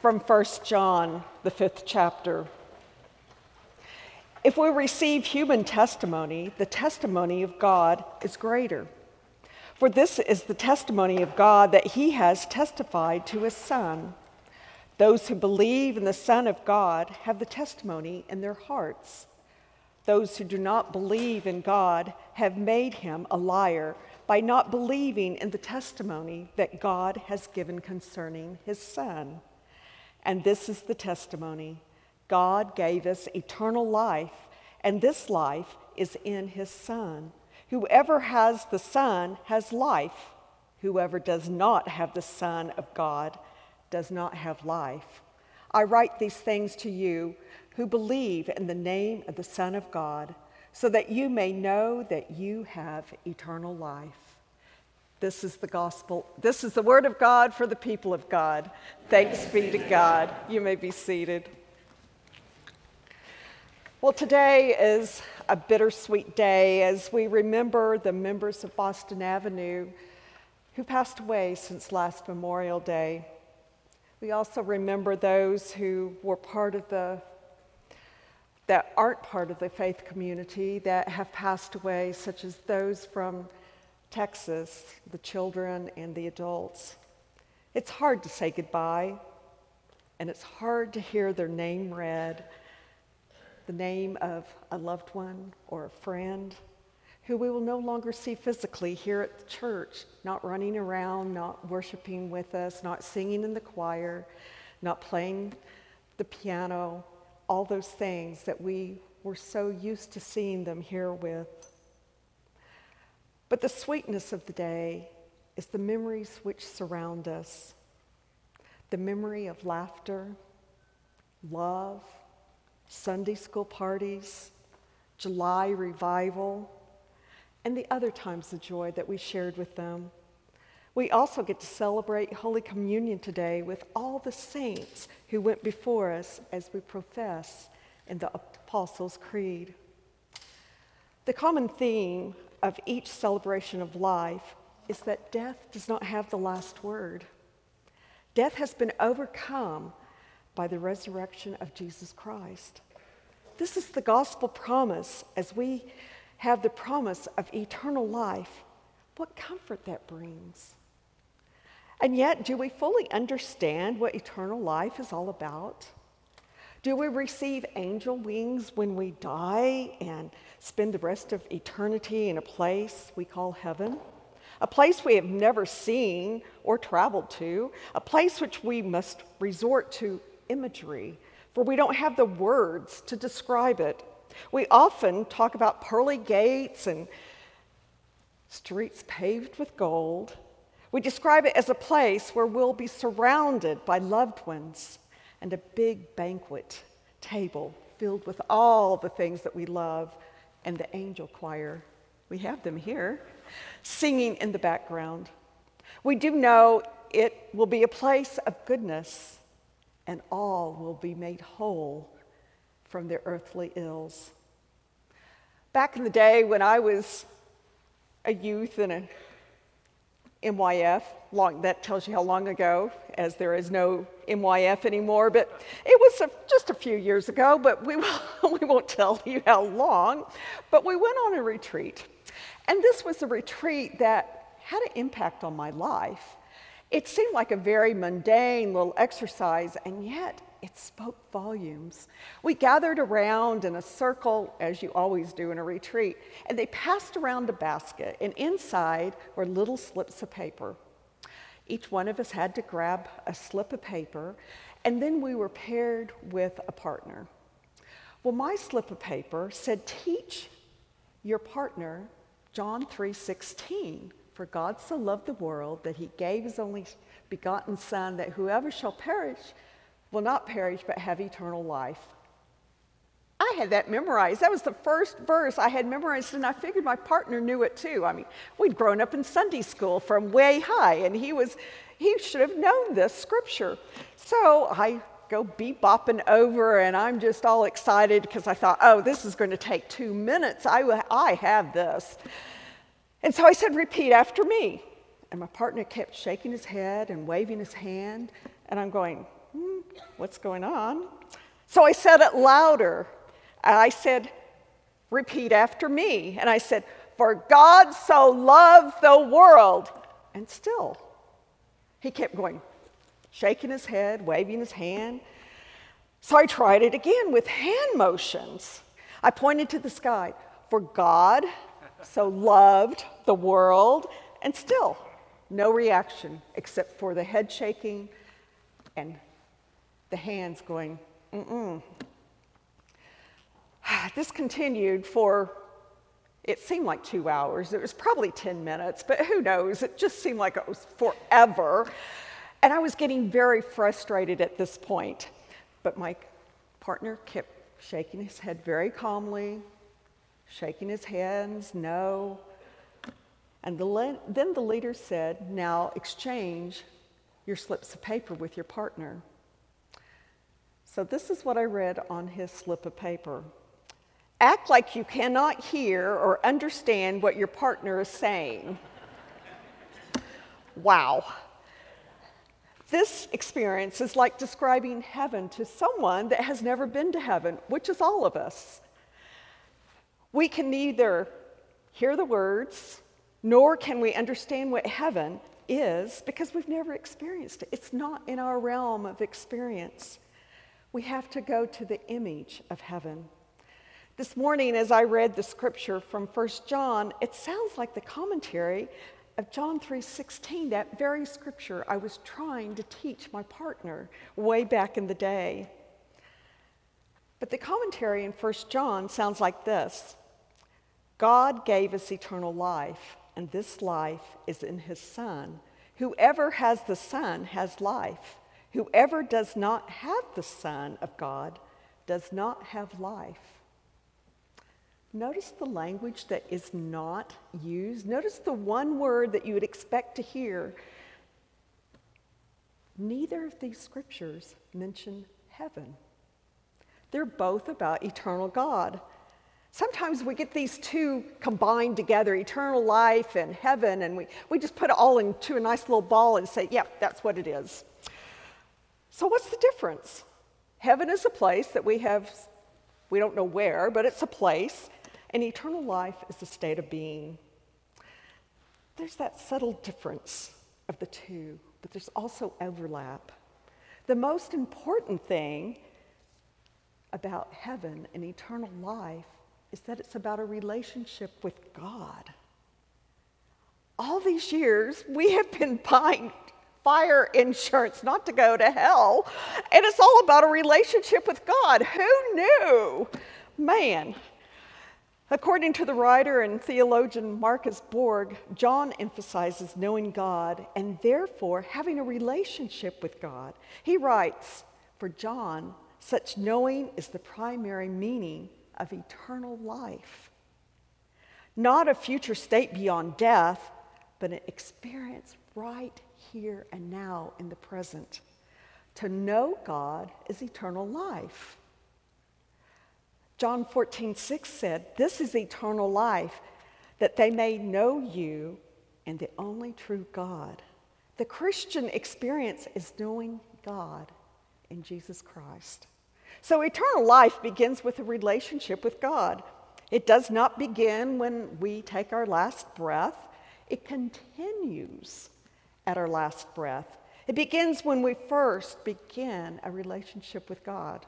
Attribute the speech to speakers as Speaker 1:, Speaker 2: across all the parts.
Speaker 1: from 1 John, the fifth chapter. If we receive human testimony, the testimony of God is greater. For this is the testimony of God that he has testified to his Son. Those who believe in the Son of God have the testimony in their hearts. Those who do not believe in God have made him a liar by not believing in the testimony that God has given concerning his Son. And this is the testimony God gave us eternal life, and this life is in his Son. Whoever has the Son has life. Whoever does not have the Son of God does not have life. I write these things to you who believe in the name of the Son of God, so that you may know that you have eternal life. This is the gospel. This is the word of God for the people of God. Thanks be to God. You may be seated. Well, today is a bittersweet day as we remember the members of Boston Avenue who passed away since last Memorial Day. We also remember those who were part of the that aren't part of the faith community that have passed away, such as those from Texas, the children and the adults. It's hard to say goodbye, and it's hard to hear their name read, the name of a loved one or a friend who we will no longer see physically here at the church, not running around, not worshiping with us, not singing in the choir, not playing the piano, all those things that we were so used to seeing them here with. But the sweetness of the day is the memories which surround us the memory of laughter, love, Sunday school parties, July revival, and the other times of joy that we shared with them. We also get to celebrate Holy Communion today with all the saints who went before us as we profess in the Apostles' Creed. The common theme of each celebration of life is that death does not have the last word. Death has been overcome by the resurrection of Jesus Christ. This is the gospel promise as we have the promise of eternal life. What comfort that brings. And yet, do we fully understand what eternal life is all about? Do we receive angel wings when we die and spend the rest of eternity in a place we call heaven? A place we have never seen or traveled to, a place which we must resort to imagery, for we don't have the words to describe it. We often talk about pearly gates and streets paved with gold. We describe it as a place where we'll be surrounded by loved ones and a big banquet table filled with all the things that we love, and the angel choir. We have them here, singing in the background. We do know it will be a place of goodness, and all will be made whole from their earthly ills. Back in the day when I was a youth and a MYF. Long, that tells you how long ago, as there is no MYF anymore. But it was a, just a few years ago, but we, we won't tell you how long. But we went on a retreat. And this was a retreat that had an impact on my life. It seemed like a very mundane little exercise, and yet it spoke volumes. We gathered around in a circle, as you always do in a retreat, and they passed around a basket, and inside were little slips of paper. Each one of us had to grab a slip of paper, and then we were paired with a partner. Well, my slip of paper said, Teach your partner John 3:16. For God so loved the world that he gave his only begotten Son, that whoever shall perish will not perish but have eternal life. I had that memorized. That was the first verse I had memorized, and I figured my partner knew it too. I mean, we'd grown up in Sunday school from way high, and he was he should have known this scripture. So I go bebopping over, and I'm just all excited because I thought, oh, this is going to take two minutes. I, I have this. And so I said, repeat after me. And my partner kept shaking his head and waving his hand, and I'm going, hmm, what's going on? So I said it louder. I said, repeat after me. And I said, For God so loved the world. And still, he kept going, shaking his head, waving his hand. So I tried it again with hand motions. I pointed to the sky, For God so loved the world. And still, no reaction except for the head shaking and the hands going, mm-mm. This continued for, it seemed like two hours. It was probably 10 minutes, but who knows? It just seemed like it was forever. And I was getting very frustrated at this point. But my partner kept shaking his head very calmly, shaking his hands, no. And the then the leader said, Now exchange your slips of paper with your partner. So this is what I read on his slip of paper. Act like you cannot hear or understand what your partner is saying. wow. This experience is like describing heaven to someone that has never been to heaven, which is all of us. We can neither hear the words, nor can we understand what heaven is because we've never experienced it. It's not in our realm of experience. We have to go to the image of heaven. This morning, as I read the scripture from 1 John, it sounds like the commentary of John 3:16, that very scripture I was trying to teach my partner way back in the day. But the commentary in 1 John sounds like this. God gave us eternal life, and this life is in his Son. Whoever has the Son has life. Whoever does not have the Son of God does not have life. Notice the language that is not used. Notice the one word that you would expect to hear. Neither of these scriptures mention heaven. They're both about eternal God. Sometimes we get these two combined together, eternal life and heaven, and we, we just put it all into a nice little ball and say, yep, that's what it is. So, what's the difference? Heaven is a place that we have, we don't know where, but it's a place, and eternal life is a state of being. There's that subtle difference of the two, but there's also overlap. The most important thing about heaven and eternal life is that it's about a relationship with God. All these years, we have been buying fire insurance not to go to hell, and it's all about a relationship with God. Who knew? Man. According to the writer and theologian Marcus Borg, John emphasizes knowing God and therefore having a relationship with God. He writes, For John, such knowing is the primary meaning of eternal life. Not a future state beyond death, but an experience right here and now in the present. To know God is eternal life. John 14, 6 said, This is eternal life, that they may know you and the only true God. The Christian experience is knowing God in Jesus Christ. So eternal life begins with a relationship with God. It does not begin when we take our last breath, it continues at our last breath. It begins when we first begin a relationship with God.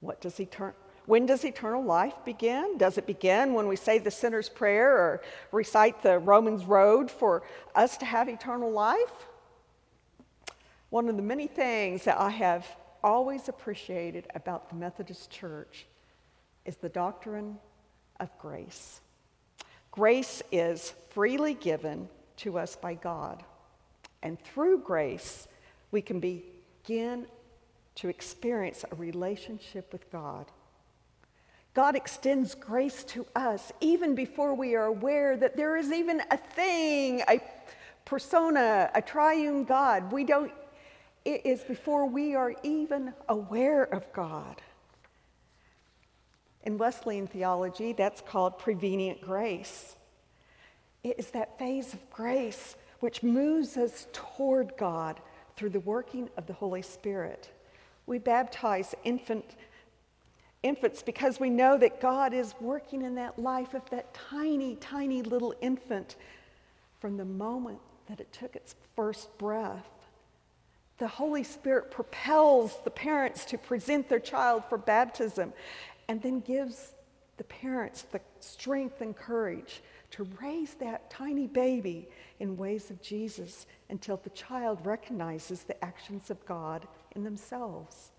Speaker 1: What does etern- when does eternal life begin? Does it begin when we say the sinner's prayer or recite the Romans Road for us to have eternal life? One of the many things that I have always appreciated about the Methodist Church is the doctrine of grace. Grace is freely given to us by God. And through grace, we can begin to experience a relationship with God. God extends grace to us even before we are aware that there is even a thing, a persona, a triune God. We don't it is before we are even aware of God. In Wesleyan theology, that's called prevenient grace. It is that phase of grace which moves us toward God through the working of the Holy Spirit. We baptize infant, infants because we know that God is working in that life of that tiny, tiny little infant from the moment that it took its first breath. The Holy Spirit propels the parents to present their child for baptism and then gives the parents the strength and courage to raise that tiny baby in ways of Jesus until the child recognizes the actions of God in themselves.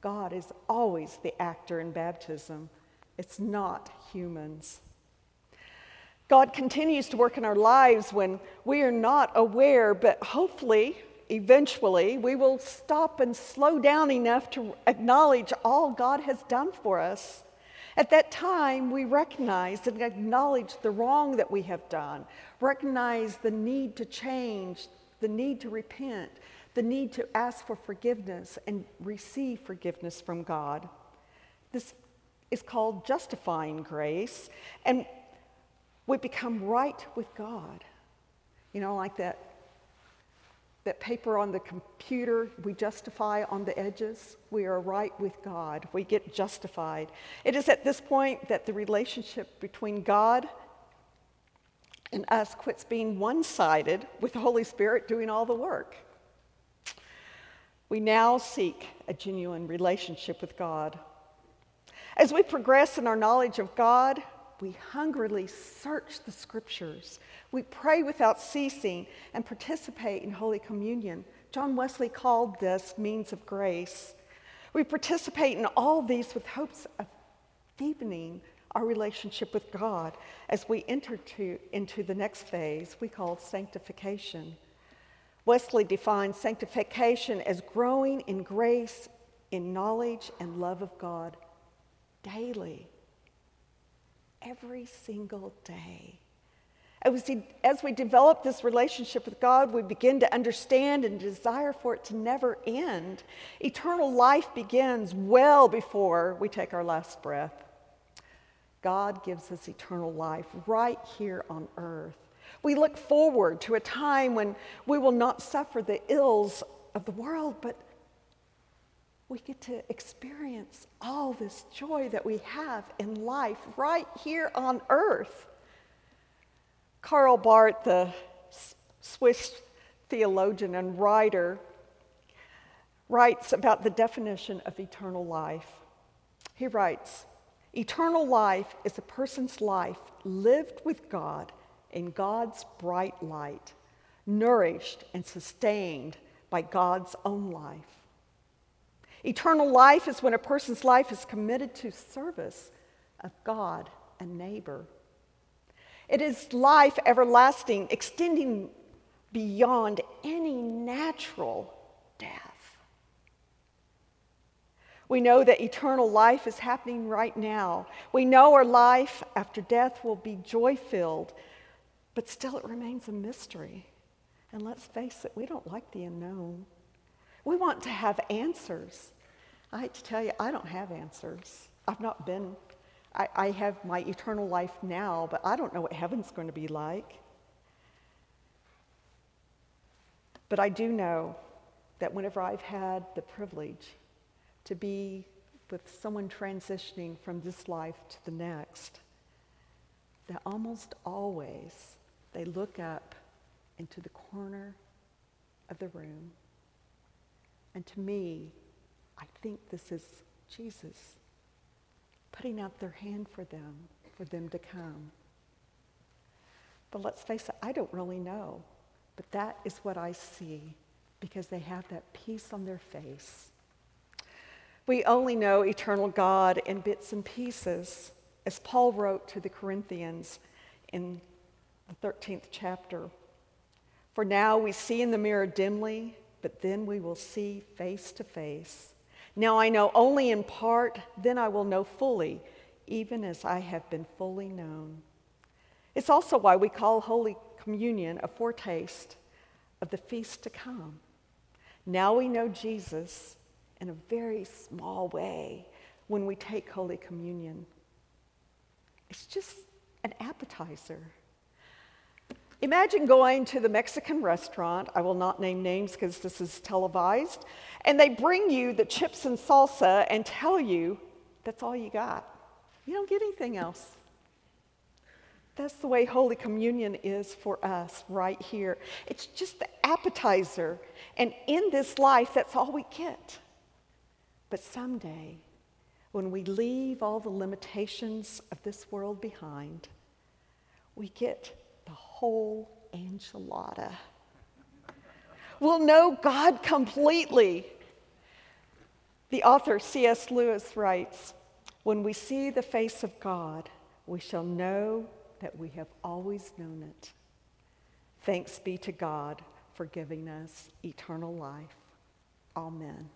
Speaker 1: God is always the actor in baptism, it's not humans. God continues to work in our lives when we are not aware, but hopefully, eventually, we will stop and slow down enough to acknowledge all God has done for us. At that time, we recognize and acknowledge the wrong that we have done, recognize the need to change, the need to repent, the need to ask for forgiveness and receive forgiveness from God. This is called justifying grace, and we become right with God. You know, like that that paper on the computer we justify on the edges. We are right with God. We get justified. It is at this point that the relationship between God and us quits being one sided with the Holy Spirit doing all the work. We now seek a genuine relationship with God. As we progress in our knowledge of God, we hungrily search the scriptures. We pray without ceasing and participate in Holy Communion. John Wesley called this means of grace. We participate in all these with hopes of deepening our relationship with God as we enter to, into the next phase we call sanctification. Wesley defines sanctification as growing in grace, in knowledge, and love of God daily every single day. As we, develop this relationship with God, we begin to understand and desire for it to never end. Eternal life begins well before we take our last breath. God gives us eternal life right here on earth. We look forward to a time when we will not suffer the ills of the world, but we get to experience all this joy that we have in life right here on earth. Karl Barth, the Swiss theologian and writer, writes about the definition of eternal life. He writes Eternal life is a person's life lived with God in God's bright light, nourished and sustained by God's own life. Eternal life is when a person's life is committed to service of God and neighbor. It is life everlasting, extending beyond any natural death. We know that eternal life is happening right now. We know our life after death will be joy filled, but still it remains a mystery. And let's face it, we don't like the unknown. We want to have answers. I hate to tell you, I don't have answers. I've not been, I, I have my eternal life now, but I don't know what heaven's going to be like. But I do know that whenever I've had the privilege to be with someone transitioning from this life to the next, that almost always they look up into the corner of the room and to me, I think this is Jesus putting out their hand for them, for them to come. But let's face it, I don't really know. But that is what I see because they have that peace on their face. We only know eternal God in bits and pieces, as Paul wrote to the Corinthians in the 13th chapter. For now we see in the mirror dimly but then we will see face to face. Now I know only in part, then I will know fully, even as I have been fully known. It's also why we call Holy Communion a foretaste of the feast to come. Now we know Jesus in a very small way when we take Holy Communion. It's just an appetizer. Imagine going to the Mexican restaurant, I will not name names because this is televised, and they bring you the chips and salsa and tell you that's all you got. You don't get anything else. That's the way Holy Communion is for us right here. It's just the appetizer. And in this life, that's all we get. But someday, when we leave all the limitations of this world behind, we get the whole enchilada. We'll know God completely. The author C.S. Lewis writes When we see the face of God, we shall know that we have always known it. Thanks be to God for giving us eternal life. Amen.